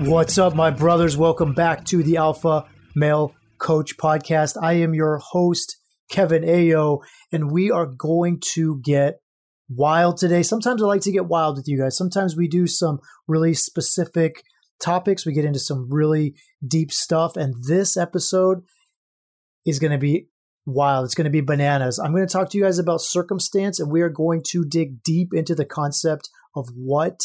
What's up, my brothers? Welcome back to the Alpha Male Coach Podcast. I am your host, Kevin Aillaud, and we are going to get wild today. Sometimes I like to get wild with you guys. Sometimes we do some really specific topics. We get into some really deep stuff. And this episode is going to be wild. It's going to be bananas. I'm going to talk to you guys about circumstance, and we are going to dig deep into the concept of what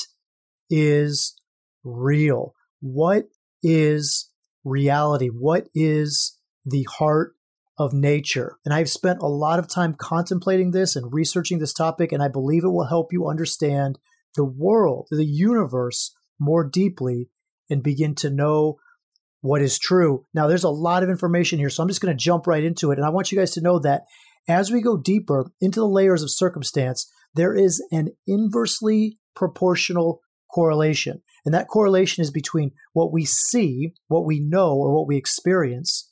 is real. What is reality? What is the heart of nature. And I've spent a lot of time contemplating this and researching this topic, and I believe it will help you understand the world, the universe more deeply and begin to know what is true. Now, there's a lot of information here, so I'm just going to jump right into it. And I want you guys to know that as we go deeper into the layers of circumstance, there is an inversely proportional correlation. And that correlation is between what we see, what we know, or what we experience,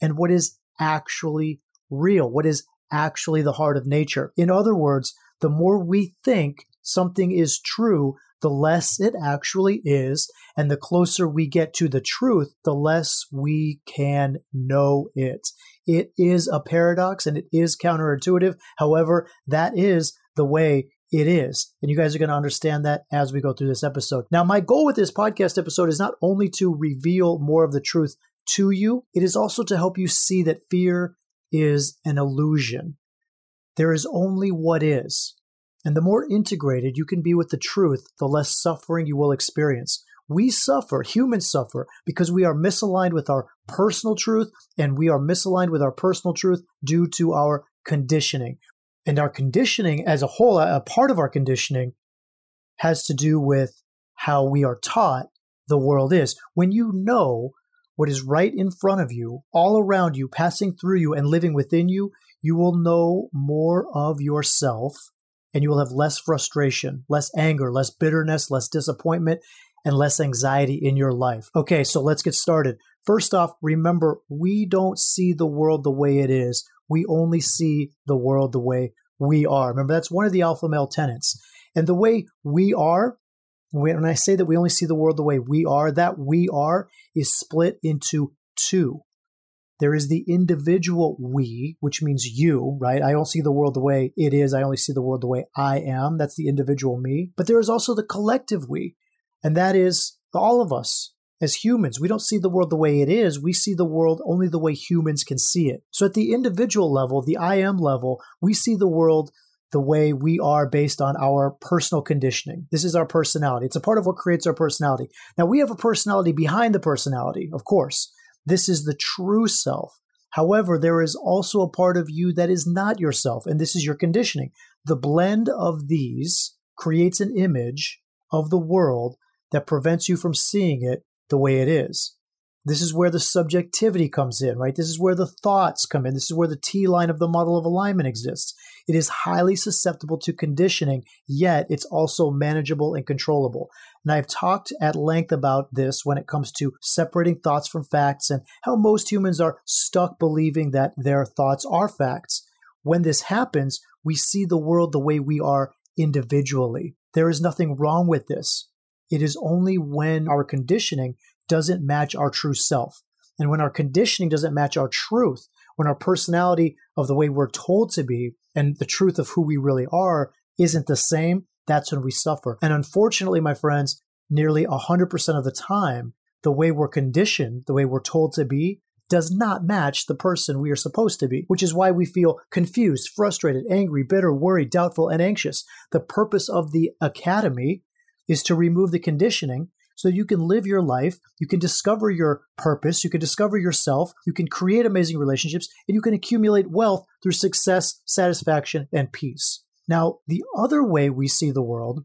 and what is actually real, what is actually the heart of nature. In other words, the more we think something is true, the less it actually is. And the closer we get to the truth, the less we can know it. It is a paradox and it is counterintuitive. However, that is the way it is. And you guys are going to understand that as we go through this episode. Now, my goal with this podcast episode is not only to reveal more of the truth to you, it is also to help you see that fear is an illusion. There is only what is. And the more integrated you can be with the truth, the less suffering you will experience. We suffer, humans suffer, because we are misaligned with our personal truth, and we are misaligned with our personal truth due to our conditioning. And our conditioning as a whole, a part of our conditioning, has to do with how we are taught the world is. When you know what is right in front of you, all around you, passing through you, and living within you, you will know more of yourself and you will have less frustration, less anger, less bitterness, less disappointment, and less anxiety in your life. Okay, so let's get started. First off, remember, we don't see the world the way it is. We only see the world the way we are. Remember, that's one of the alpha male tenets. And the way we are when I say that we only see the world the way we are, that we are is split into two. There is the individual we, which means you, right? I don't see the world the way it is. I only see the world the way I am. That's the individual me. But there is also the collective we, and that is all of us as humans. We don't see the world the way it is. We see the world only the way humans can see it. So at the individual level, the I am level, we see the world the way we are based on our personal conditioning. This is our personality. It's a part of what creates our personality. Now, we have a personality behind the personality, of course. This is the true self. However, there is also a part of you that is not yourself, and this is your conditioning. The blend of these creates an image of the world that prevents you from seeing it the way it is. This is where the subjectivity comes in, right? This is where the thoughts come in. This is where the T line of the model of alignment exists. It is highly susceptible to conditioning, yet it's also manageable and controllable. And I've talked at length about this when it comes to separating thoughts from facts and how most humans are stuck believing that their thoughts are facts. When this happens, we see the world the way we are individually. There is nothing wrong with this. It is only when our conditioning doesn't match our true self. And when our conditioning doesn't match our truth, when our personality of the way we're told to be and the truth of who we really are isn't the same, that's when we suffer. And unfortunately, my friends, nearly 100% of the time, the way we're conditioned, the way we're told to be, does not match the person we are supposed to be, which is why we feel confused, frustrated, angry, bitter, worried, doubtful, and anxious. The purpose of the academy is to remove the conditioning so you can live your life, you can discover your purpose, you can discover yourself, you can create amazing relationships, and you can accumulate wealth through success, satisfaction, and peace. Now, the other way we see the world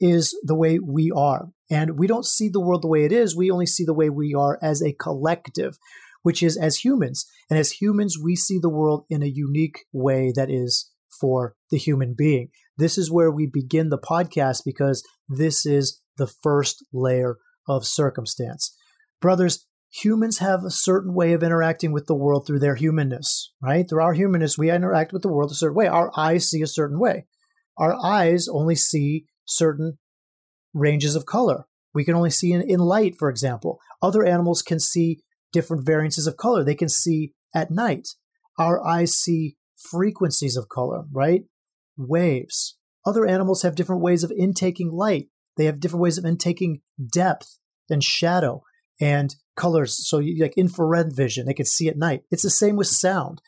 is the way we are. And we don't see the world the way it is. We only see the way we are as a collective, which is as humans. And as humans, we see the world in a unique way that is for the human being. This is where we begin the podcast because this is the first layer of circumstance. Brothers, humans have a certain way of interacting with the world through their humanness, right? Through our humanness, we interact with the world a certain way. Our eyes see a certain way. Our eyes only see certain ranges of color. We can only see in, in light, for example. Other animals can see different variances of color. They can see at night. Our eyes see frequencies of color, right? Waves. Other animals have different ways of intaking light. They have different ways of intaking depth and shadow and colors. So, like infrared vision, they can see at night. It's the same with sound.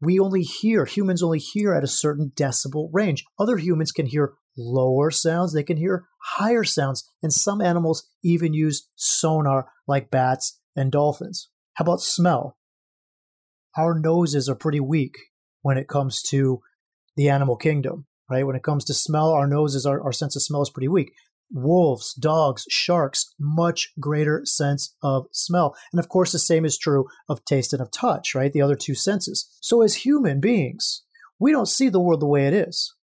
We only hear, humans only hear at a certain decibel range. Other humans can hear lower sounds, they can hear higher sounds, and some animals even use sonar like bats and dolphins. How about smell? Our noses are pretty weak when it comes to the animal kingdom, right? When it comes to smell, our noses, our, our sense of smell is pretty weak. Wolves, dogs, sharks, much greater sense of smell. And of course, the same is true of taste and of touch, right? The other two senses. So as human beings, we don't see the world the way it is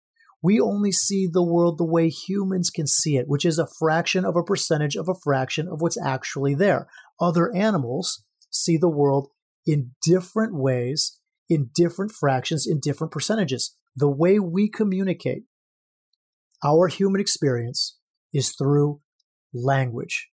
we only see the world the way humans can see it, which is a fraction of a percentage of a fraction of what's actually there. Other animals see the world in different ways, in different fractions, in different percentages. The way we communicate our human experience is through language.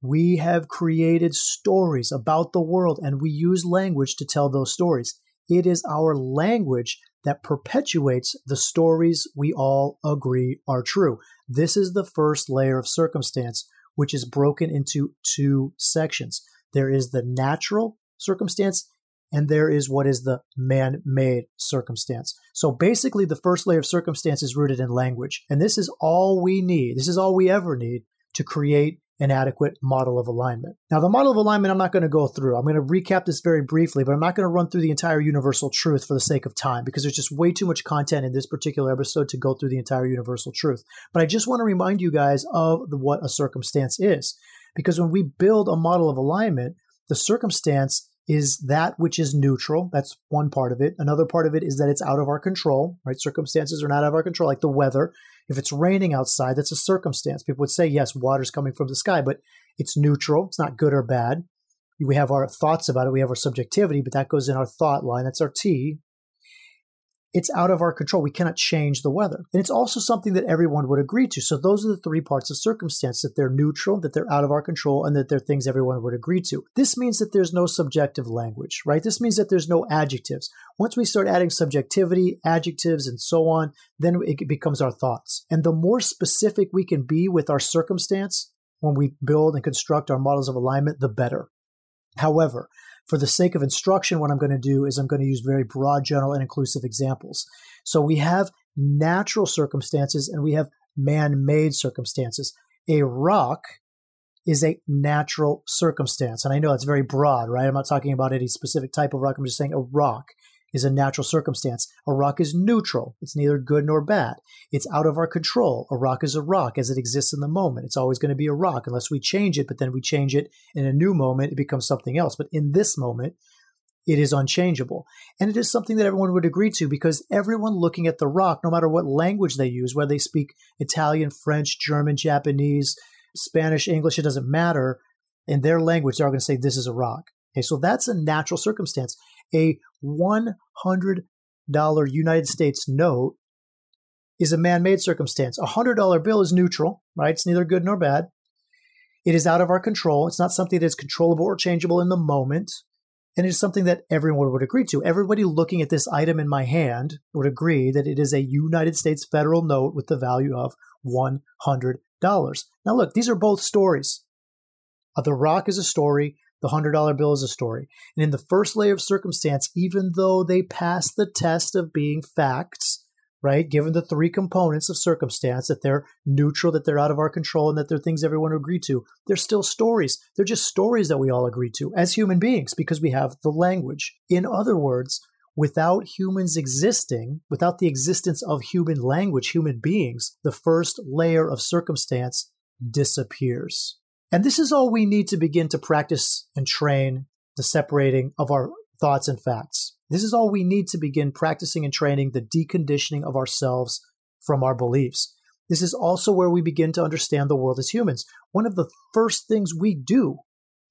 We have created stories about the world and we use language to tell those stories. It is our language that perpetuates the stories we all agree are true. This is the first layer of circumstance, which is broken into two sections. There is the natural circumstance, and there is what is the man made circumstance. So basically, the first layer of circumstance is rooted in language. And this is all we need. This is all we ever need to create an adequate model of alignment. Now, the model of alignment, I'm not going to go through. I'm going to recap this very briefly, but I'm not going to run through the entire universal truth for the sake of time because there's just way too much content in this particular episode to go through the entire universal truth. But I just want to remind you guys of what a circumstance is. Because when we build a model of alignment, the circumstance is that which is neutral. That's one part of it. Another part of it is that it's out of our control, right? Circumstances are not out of our control, like the weather. If it's raining outside, that's a circumstance. People would say, yes, water's coming from the sky, but it's neutral. It's not good or bad. We have our thoughts about it. We have our subjectivity, but that goes in our thought line. That's our T it's out of our control. We cannot change the weather. And it's also something that everyone would agree to. So those are the three parts of circumstance that they're neutral, that they're out of our control, and that they're things everyone would agree to. This means that there's no subjective language, right? This means that there's no adjectives. Once we start adding subjectivity, adjectives, and so on, then it becomes our thoughts. And the more specific we can be with our circumstance when we build and construct our models of alignment, the better. However, for the sake of instruction, what I'm going to do is I'm going to use very broad, general, and inclusive examples. So we have natural circumstances and we have man made circumstances. A rock is a natural circumstance. And I know that's very broad, right? I'm not talking about any specific type of rock. I'm just saying a rock is a natural circumstance. A rock is neutral. It's neither good nor bad. It's out of our control. A rock is a rock as it exists in the moment. It's always going to be a rock unless we change it, but then we change it in a new moment, it becomes something else. But in this moment, it is unchangeable. And it is something that everyone would agree to because everyone looking at the rock, no matter what language they use, whether they speak Italian, French, German, Japanese, Spanish, English, it doesn't matter. In their language, they're going to say, This is a rock. Okay, so that's a natural circumstance a $100 United States note is a man made circumstance. A $100 bill is neutral, right? It's neither good nor bad. It is out of our control. It's not something that is controllable or changeable in the moment. And it is something that everyone would agree to. Everybody looking at this item in my hand would agree that it is a United States federal note with the value of $100. Now, look, these are both stories. Uh, the Rock is a story. The $100 bill is a story. And in the first layer of circumstance, even though they pass the test of being facts, right, given the three components of circumstance, that they're neutral, that they're out of our control, and that they're things everyone agree to, they're still stories. They're just stories that we all agree to as human beings because we have the language. In other words, without humans existing, without the existence of human language, human beings, the first layer of circumstance disappears. And this is all we need to begin to practice and train the separating of our thoughts and facts. This is all we need to begin practicing and training the deconditioning of ourselves from our beliefs. This is also where we begin to understand the world as humans. One of the first things we do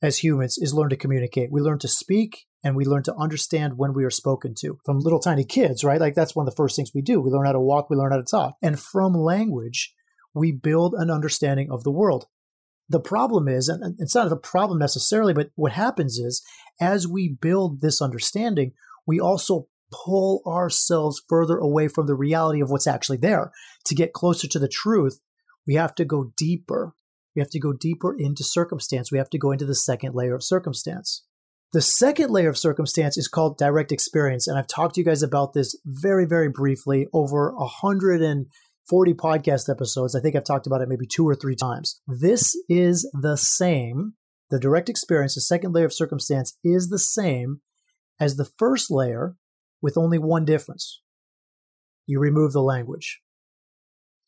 as humans is learn to communicate. We learn to speak and we learn to understand when we are spoken to from little tiny kids, right? Like that's one of the first things we do. We learn how to walk, we learn how to talk. And from language, we build an understanding of the world. The problem is, and it's not a problem necessarily, but what happens is as we build this understanding, we also pull ourselves further away from the reality of what's actually there. To get closer to the truth, we have to go deeper. We have to go deeper into circumstance. We have to go into the second layer of circumstance. The second layer of circumstance is called direct experience. And I've talked to you guys about this very, very briefly over 140 podcast episodes. I think I've talked about it maybe two or three times. This is the same. The direct experience, the second layer of circumstance, is the same as the first layer with only one difference. You remove the language.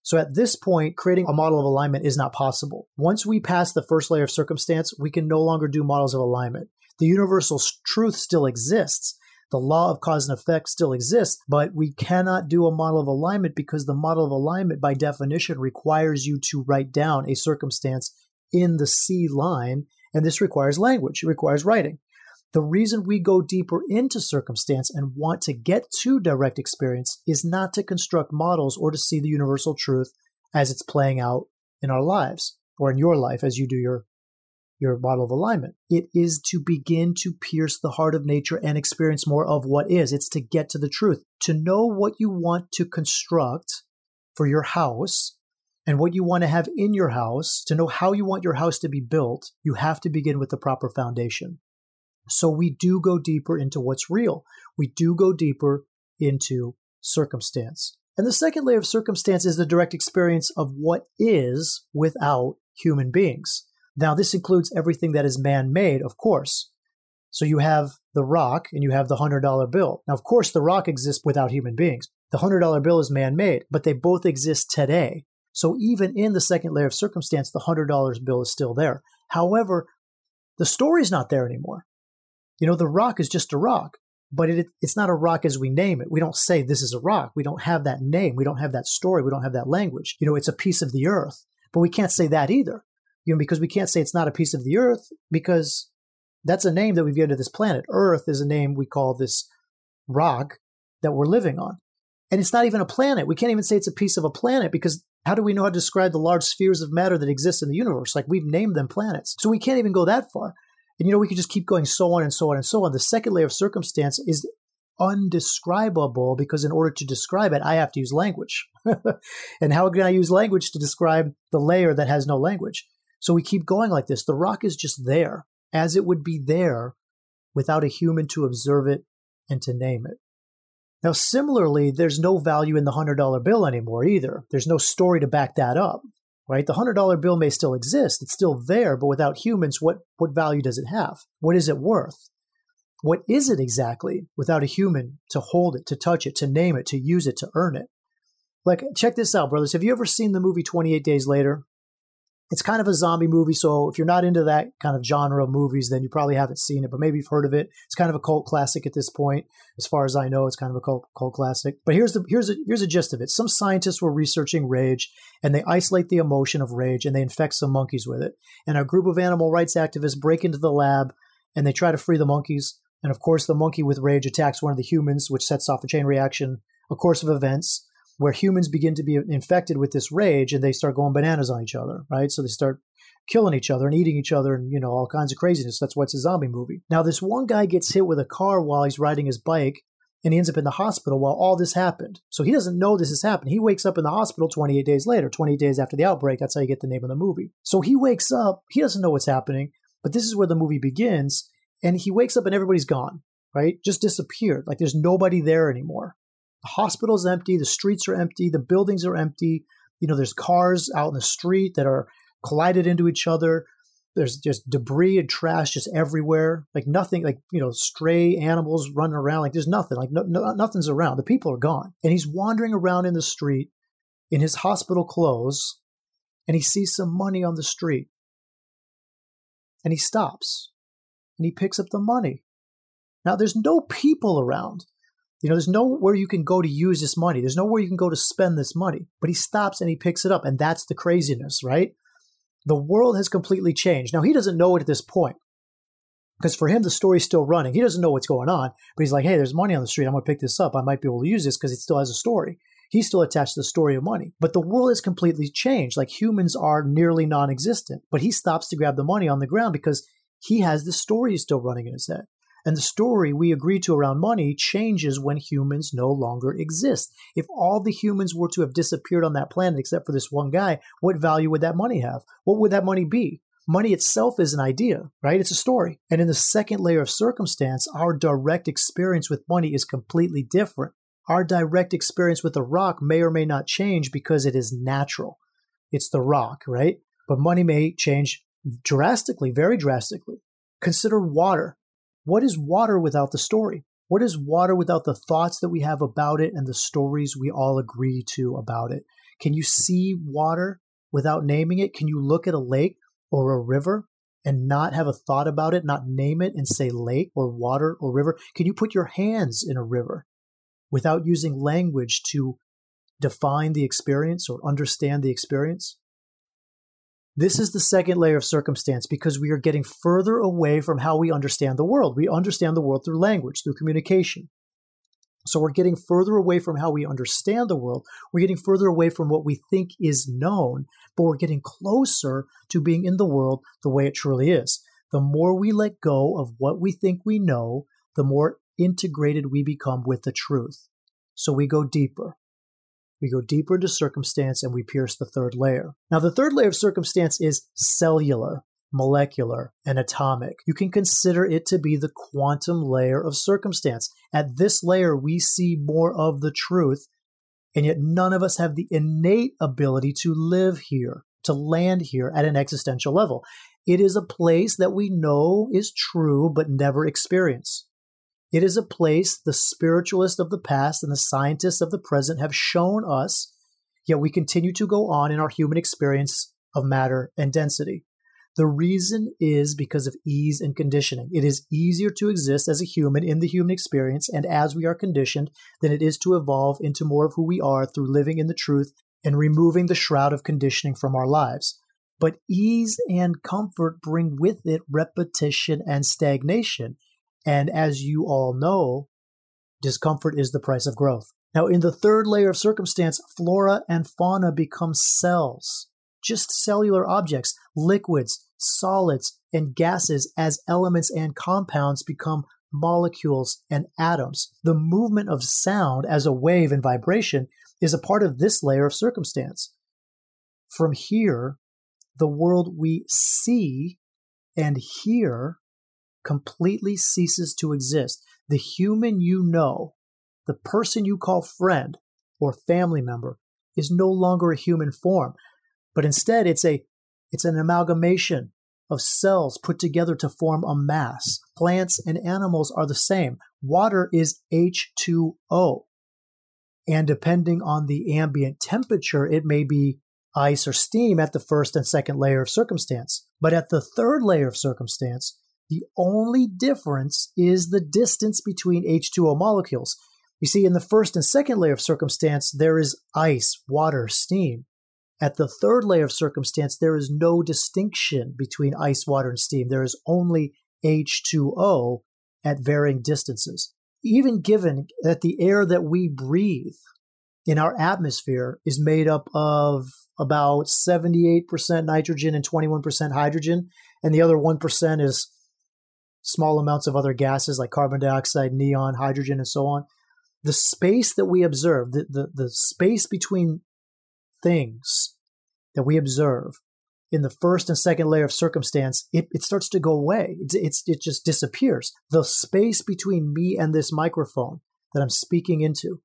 So at this point, creating a model of alignment is not possible. Once we pass the first layer of circumstance, we can no longer do models of alignment. The universal truth still exists. The law of cause and effect still exists, but we cannot do a model of alignment because the model of alignment, by definition, requires you to write down a circumstance in the C line, and this requires language. It requires writing. The reason we go deeper into circumstance and want to get to direct experience is not to construct models or to see the universal truth as it's playing out in our lives or in your life as you do your your model of alignment. It is to begin to pierce the heart of nature and experience more of what is. It's to get to the truth, to know what you want to construct for your house and what you want to have in your house, to know how you want your house to be built. You have to begin with the proper foundation. So we do go deeper into what's real. We do go deeper into circumstance. And the second layer of circumstance is the direct experience of what is without human beings. Now, this includes everything that is man made, of course. So you have the rock and you have the $100 bill. Now, of course, the rock exists without human beings. The $100 bill is man made, but they both exist today. So even in the second layer of circumstance, the $100 bill is still there. However, the story is not there anymore. You know, the rock is just a rock, but it, it's not a rock as we name it. We don't say this is a rock. We don't have that name. We don't have that story. We don't have that language. You know, it's a piece of the earth, but we can't say that either. You know, because we can't say it's not a piece of the earth because that's a name that we've given to this planet. Earth is a name we call this rock that we're living on. And it's not even a planet. We can't even say it's a piece of a planet because how do we know how to describe the large spheres of matter that exist in the universe? Like we've named them planets. So we can't even go that far. And you know, we could just keep going so on and so on and so on. The second layer of circumstance is undescribable because in order to describe it, I have to use language. and how can I use language to describe the layer that has no language? So we keep going like this. The rock is just there as it would be there without a human to observe it and to name it. Now, similarly, there's no value in the $100 bill anymore either. There's no story to back that up right? The $100 bill may still exist. It's still there, but without humans, what, what value does it have? What is it worth? What is it exactly without a human to hold it, to touch it, to name it, to use it, to earn it? Like, check this out, brothers. Have you ever seen the movie 28 Days Later? It's kind of a zombie movie. So if you're not into that kind of genre of movies, then you probably haven't seen it, but maybe you've heard of it. It's kind of a cult classic at this point. As far as I know, it's kind of a cult, cult classic. But here's the here's a, here's a gist of it. Some scientists were researching rage and they isolate the emotion of rage and they infect some monkeys with it. And a group of animal rights activists break into the lab and they try to free the monkeys. And of course, the monkey with rage attacks one of the humans, which sets off a chain reaction, a course of events where humans begin to be infected with this rage and they start going bananas on each other, right? So they start killing each other and eating each other and you know all kinds of craziness. That's why it's a zombie movie. Now this one guy gets hit with a car while he's riding his bike and he ends up in the hospital while all this happened. So he doesn't know this has happened. He wakes up in the hospital 28 days later, 28 days after the outbreak. That's how you get the name of the movie. So he wakes up, he doesn't know what's happening, but this is where the movie begins and he wakes up and everybody's gone, right? Just disappeared. Like there's nobody there anymore. The hospital's empty, the streets are empty, the buildings are empty. You know, there's cars out in the street that are collided into each other. there's just debris and trash just everywhere. Like nothing, like, you know, stray animals running around. Like there's nothing, like no, no, nothing's around. The people are gone. And he's wandering around in the street in his hospital clothes and he sees some money on the street. And he stops and he picks up the money. Now there's no people around. You know, there's nowhere you can go to use this money. There's nowhere you can go to spend this money. But he stops and he picks it up. And that's the craziness, right? The world has completely changed. Now, he doesn't know it at this point because for him, the story's still running. He doesn't know what's going on, but he's like, hey, there's money on the street. I'm going to pick this up. I might be able to use this because it still has a story. He's still attached to the story of money. But the world has completely changed. Like humans are nearly non existent. But he stops to grab the money on the ground because he has the story still running in his head. And the story we agree to around money changes when humans no longer exist. If all the humans were to have disappeared on that planet except for this one guy, what value would that money have? What would that money be? Money itself is an idea, right? It's a story. And in the second layer of circumstance, our direct experience with money is completely different. Our direct experience with the rock may or may not change because it is natural. It's the rock, right? But money may change drastically, very drastically. Consider water. What is water without the story? What is water without the thoughts that we have about it and the stories we all agree to about it? Can you see water without naming it? Can you look at a lake or a river and not have a thought about it, not name it and say lake or water or river? Can you put your hands in a river without using language to define the experience or understand the experience? This is the second layer of circumstance because we are getting further away from how we understand the world. We understand the world through language, through communication. So we're getting further away from how we understand the world. We're getting further away from what we think is known, but we're getting closer to being in the world the way it truly is. The more we let go of what we think we know, the more integrated we become with the truth. So we go deeper. We go deeper into circumstance and we pierce the third layer. Now, the third layer of circumstance is cellular, molecular, and atomic. You can consider it to be the quantum layer of circumstance. At this layer, we see more of the truth, and yet none of us have the innate ability to live here, to land here at an existential level. It is a place that we know is true but never experience. It is a place the spiritualists of the past and the scientists of the present have shown us, yet we continue to go on in our human experience of matter and density. The reason is because of ease and conditioning. It is easier to exist as a human in the human experience and as we are conditioned than it is to evolve into more of who we are through living in the truth and removing the shroud of conditioning from our lives. But ease and comfort bring with it repetition and stagnation. And as you all know, discomfort is the price of growth. Now, in the third layer of circumstance, flora and fauna become cells, just cellular objects, liquids, solids, and gases as elements and compounds become molecules and atoms. The movement of sound as a wave and vibration is a part of this layer of circumstance. From here, the world we see and hear completely ceases to exist. The human you know, the person you call friend or family member, is no longer a human form, but instead it's a it's an amalgamation of cells put together to form a mass. Plants and animals are the same. Water is H2O. And depending on the ambient temperature, it may be ice or steam at the first and second layer of circumstance. But at the third layer of circumstance, the only difference is the distance between H2O molecules. You see, in the first and second layer of circumstance, there is ice, water, steam. At the third layer of circumstance, there is no distinction between ice, water, and steam. There is only H2O at varying distances. Even given that the air that we breathe in our atmosphere is made up of about 78% nitrogen and 21% hydrogen, and the other 1% is small amounts of other gases like carbon dioxide, neon, hydrogen, and so on. The space that we observe, the, the, the space between things that we observe in the first and second layer of circumstance, it, it starts to go away. It, it's, it just disappears. The space between me and this microphone that I'm speaking into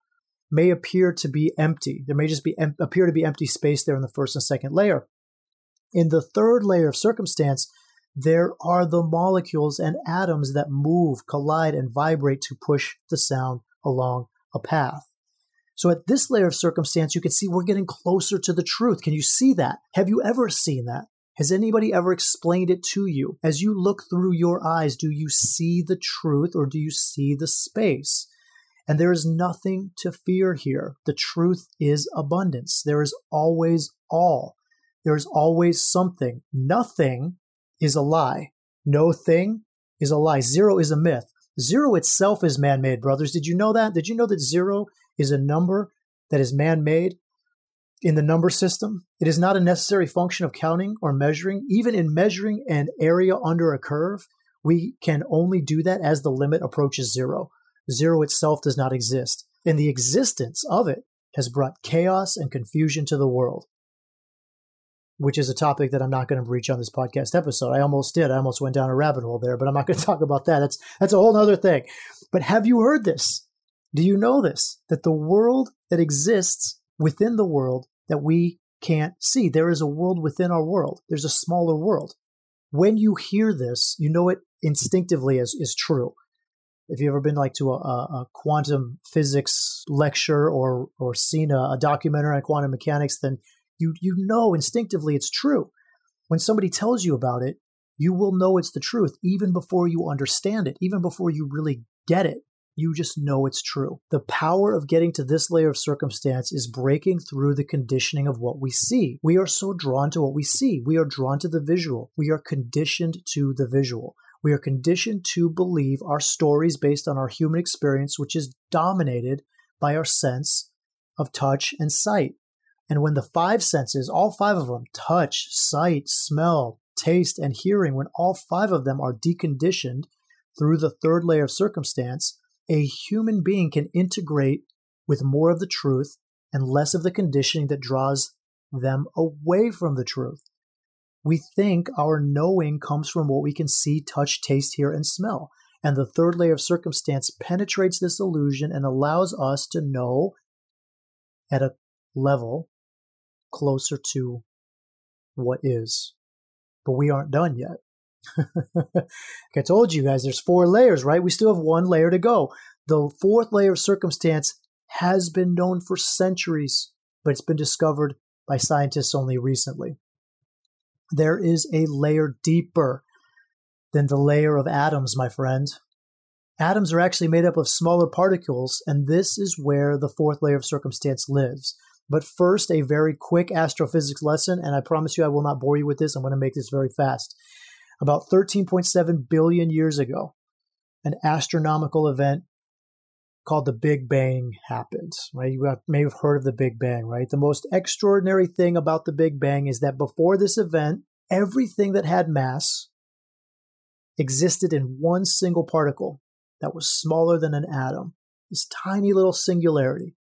may appear to be empty. There may just be appear to be empty space there in the first and second layer. In the third layer of circumstance, there are the molecules and atoms that move, collide, and vibrate to push the sound along a path. So at this layer of circumstance, you can see we're getting closer to the truth. Can you see that? Have you ever seen that? Has anybody ever explained it to you? As you look through your eyes, do you see the truth or do you see the space? And there is nothing to fear here. The truth is abundance. There is always all. There is always something. Nothing is a lie. No thing is a lie. Zero is a myth. Zero itself is man made, brothers. Did you know that? Did you know that zero is a number that is man made in the number system? It is not a necessary function of counting or measuring. Even in measuring an area under a curve, we can only do that as the limit approaches zero. Zero itself does not exist, and the existence of it has brought chaos and confusion to the world which is a topic that I'm not going to breach on this podcast episode. I almost did. I almost went down a rabbit hole there, but I'm not going to talk about that. That's that's a whole other thing. But have you heard this? Do you know this? That the world that exists within the world that we can't see, there is a world within our world. There's a smaller world. When you hear this, you know it instinctively as is true. If you've ever been like to a, a quantum physics lecture or or seen a, a documentary on quantum mechanics, then you you know instinctively it's true. When somebody tells you about it, you will know it's the truth even before you understand it, even before you really get it. You just know it's true. The power of getting to this layer of circumstance is breaking through the conditioning of what we see. We are so drawn to what we see. We are drawn to the visual. We are conditioned to the visual. We are conditioned to believe our stories based on our human experience, which is dominated by our sense of touch and sight. And when the five senses, all five of them, touch, sight, smell, taste, and hearing, when all five of them are deconditioned through the third layer of circumstance, a human being can integrate with more of the truth and less of the conditioning that draws them away from the truth. We think our knowing comes from what we can see, touch, taste, hear, and smell. And the third layer of circumstance penetrates this illusion and allows us to know at a level closer to what is. But we aren't done yet. like I told you guys, there's four layers, right? We still have one layer to go. The fourth layer of circumstance has been known for centuries, but it's been discovered by scientists only recently. There is a layer deeper than the layer of atoms, my friend. Atoms are actually made up of smaller particles, and this is where the fourth layer of circumstance lives. But first, a very quick astrophysics lesson, and I promise you I will not bore you with this. I'm going to make this very fast. About 13.7 billion years ago, an astronomical event called the Big Bang happened. Right? You may have heard of the Big Bang, right? The most extraordinary thing about the Big Bang is that before this event, everything that had mass existed in one single particle that was smaller than an atom. This tiny little singularity.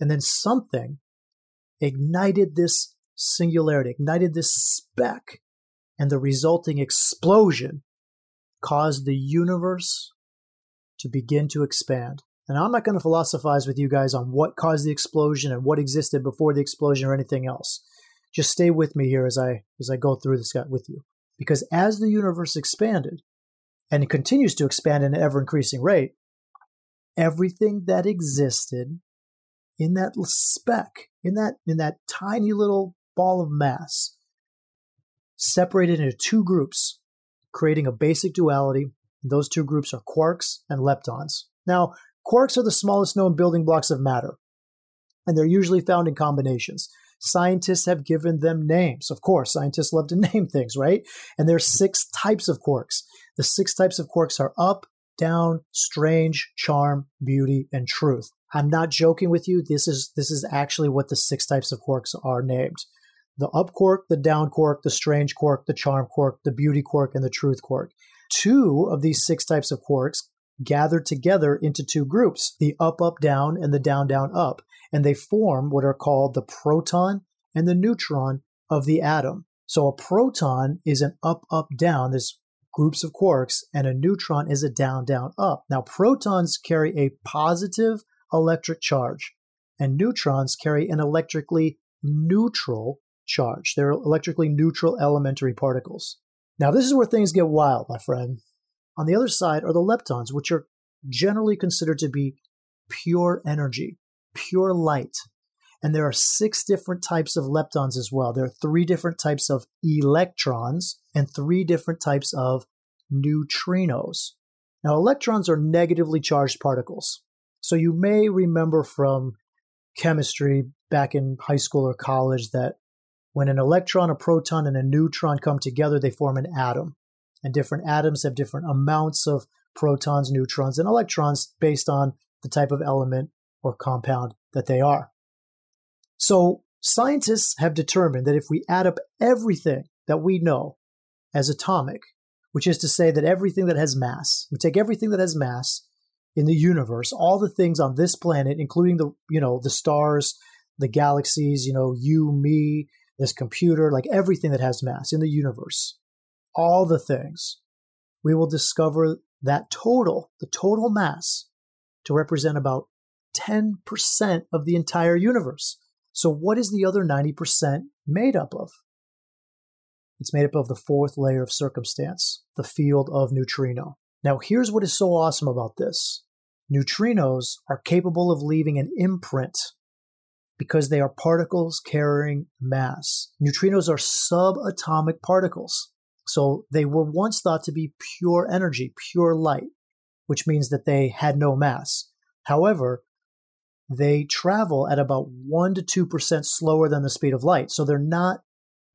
And then something ignited this singularity, ignited this speck, and the resulting explosion caused the universe to begin to expand. And I'm not going to philosophize with you guys on what caused the explosion and what existed before the explosion or anything else. Just stay with me here as I as I go through this with you. Because as the universe expanded, and it continues to expand at an ever increasing rate, everything that existed in that speck, in that in that tiny little ball of mass, separated into two groups, creating a basic duality. Those two groups are quarks and leptons. Now, quarks are the smallest known building blocks of matter, and they're usually found in combinations. Scientists have given them names. Of course, scientists love to name things, right? And there's six types of quarks. The six types of quarks are up, down, strange, charm, beauty, and truth. I'm not joking with you. This is this is actually what the six types of quarks are named. The up quark, the down quark, the strange quark, the charm quark, the beauty quark, and the truth quark. Two of these six types of quarks gathered together into two groups, the up up down and the down down up, and they form what are called the proton and the neutron of the atom. So a proton is an up up down. There's groups of quarks, and a neutron is a down down up. Now protons carry a positive electric charge, and neutrons carry an electrically neutral charge. They're electrically neutral elementary particles. Now, this is where things get wild, my friend. On the other side are the leptons, which are generally considered to be pure energy, pure light. And there are six different types of leptons as well. There are three different types of electrons and three different types of neutrinos. Now, electrons are negatively charged particles. So you may remember from chemistry back in high school or college that when an electron, a proton, and a neutron come together, they form an atom. And different atoms have different amounts of protons, neutrons, and electrons based on the type of element or compound that they are. So, scientists have determined that if we add up everything that we know as atomic, which is to say that everything that has mass, we take everything that has mass in the universe, all the things on this planet, including the, you know, the stars, the galaxies, you know, you, me, this computer, like everything that has mass in the universe, all the things, we will discover that total, the total mass, to represent about 10% of the entire universe. So, what is the other 90% made up of? It's made up of the fourth layer of circumstance, the field of neutrino. Now, here's what is so awesome about this neutrinos are capable of leaving an imprint because they are particles carrying mass. Neutrinos are subatomic particles. So they were once thought to be pure energy, pure light, which means that they had no mass. However, they travel at about 1 to 2% slower than the speed of light. So they're not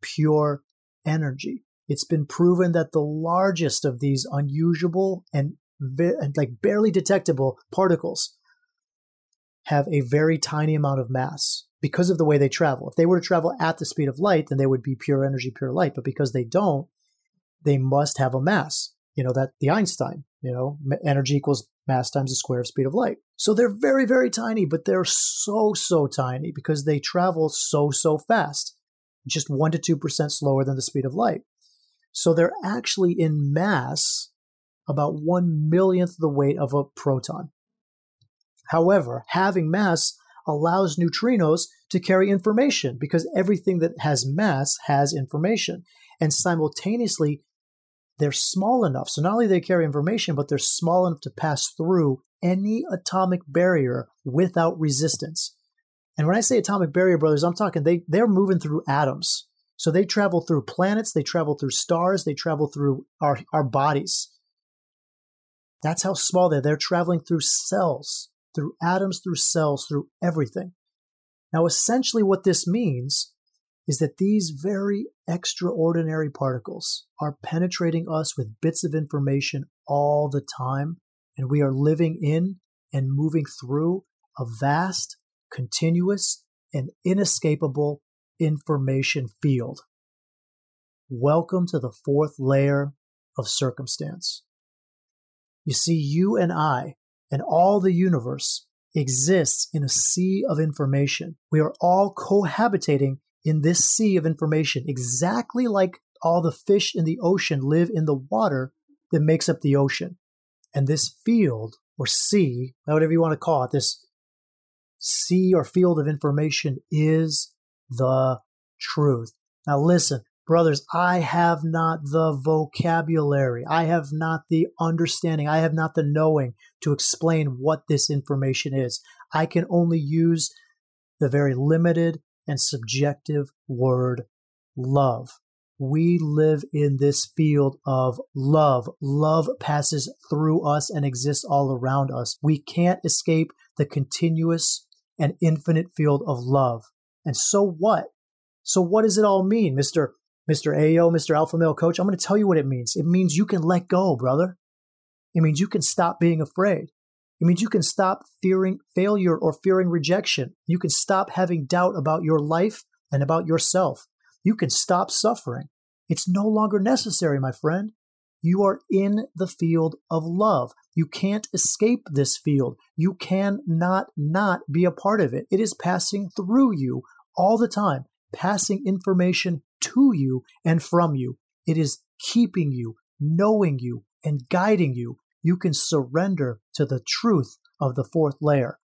pure energy. It's been proven that the largest of these unusual and, like barely detectable particles have a very tiny amount of mass because of the way they travel. If they were to travel at the speed of light, then they would be pure energy, pure light. But because they don't, they must have a mass. You know, that the Einstein, you know, energy equals mass times the square of speed of light. So they're very, very tiny, but they're so, so tiny because they travel so, so fast, just 1% to 2% slower than the speed of light. So they're actually in mass about one millionth the weight of a proton. However, having mass allows neutrinos to carry information because everything that has mass has information. And simultaneously, they're small enough. So not only they carry information, but they're small enough to pass through any atomic barrier without resistance. And when I say atomic barrier, brothers, I'm talking they they're moving through atoms. So they travel through planets, they travel through stars, they travel through our, our bodies. That's how small they're. They're traveling through cells through atoms, through cells, through everything. Now, essentially, what this means is that these very extraordinary particles are penetrating us with bits of information all the time, and we are living in and moving through a vast, continuous, and inescapable information field. Welcome to the fourth layer of circumstance. You see, you and I and all the universe exists in a sea of information. We are all cohabitating in this sea of information, exactly like all the fish in the ocean live in the water that makes up the ocean. And this field or sea, whatever you want to call it, this sea or field of information is the truth. Now listen, Brothers, I have not the vocabulary. I have not the understanding. I have not the knowing to explain what this information is. I can only use the very limited and subjective word love. We live in this field of love. Love passes through us and exists all around us. We can't escape the continuous and infinite field of love. And so what? So what does it all mean, Mr. Mr. Aillaud, Mr. Alpha Male Coach, I'm going to tell you what it means. It means you can let go, brother. It means you can stop being afraid. It means you can stop fearing failure or fearing rejection. You can stop having doubt about your life and about yourself. You can stop suffering. It's no longer necessary, my friend. You are in the field of love. You can't escape this field. You cannot not be a part of it. It is passing through you all the time, passing information to you and from you. It is keeping you, knowing you, and guiding you. You can surrender to the truth of the fourth layer.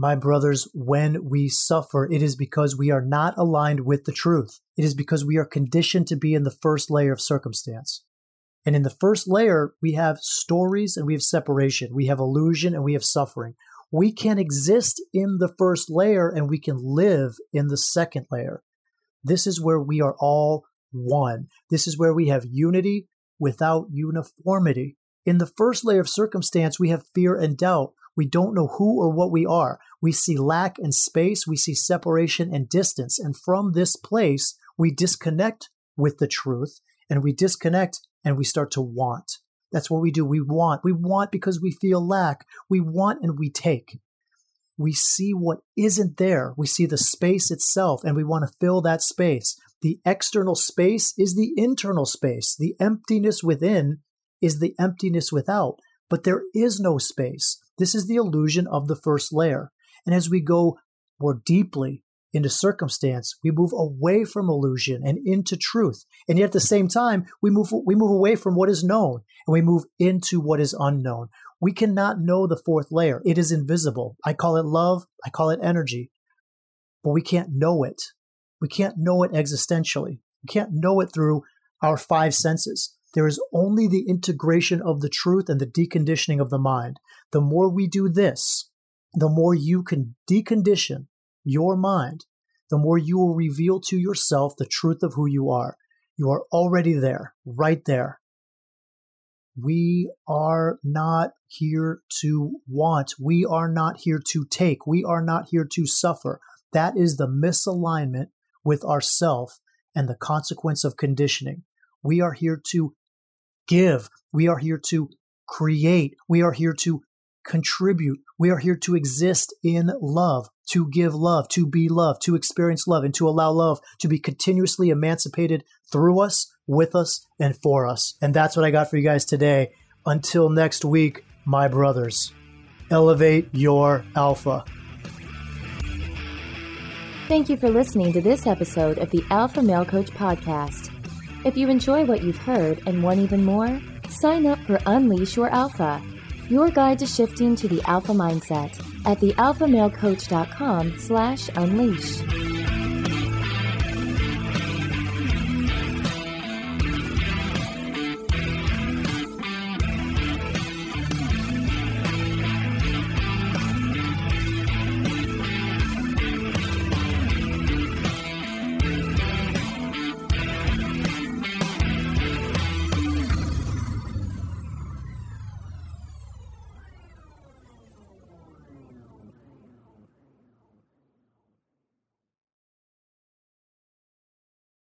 my brothers, when we suffer, it is because we are not aligned with the truth. It is because we are conditioned to be in the first layer of circumstance. And in the first layer, we have stories and we have separation. We have illusion and we have suffering. We can exist in the first layer and we can live in the second layer. This is where we are all one. This is where we have unity without uniformity. In the first layer of circumstance, we have fear and doubt. We don't know who or what we are. We see lack and space. We see separation and distance. And from this place, we disconnect with the truth and we disconnect and we start to want. That's what we do. We want. We want because we feel lack. We want and we take. We see what isn't there. We see the space itself and we want to fill that space. The external space is the internal space. The emptiness within is the emptiness without. But there is no space. This is the illusion of the first layer. And as we go more deeply into circumstance, we move away from illusion and into truth. And yet at the same time, we move we move away from what is known and we move into what is unknown. We cannot know the fourth layer. It is invisible. I call it love, I call it energy. But we can't know it. We can't know it existentially. We can't know it through our five senses. There is only the integration of the truth and the deconditioning of the mind. The more we do this, the more you can decondition your mind, the more you will reveal to yourself the truth of who you are. You are already there, right there. We are not here to want. We are not here to take. We are not here to suffer. That is the misalignment with ourself and the consequence of conditioning. We are here to give. We are here to create. We are here to contribute. We are here to exist in love, to give love, to be love, to experience love, and to allow love to be continuously emancipated through us, with us, and for us. And that's what I got for you guys today. Until next week, my brothers, elevate your alpha. Thank you for listening to this episode of the Alpha Male Coach Podcast. If you enjoy what you've heard and want even more, sign up for Unleash Your Alpha, your guide to shifting to the alpha mindset at thealphamalecoach.com slash unleash.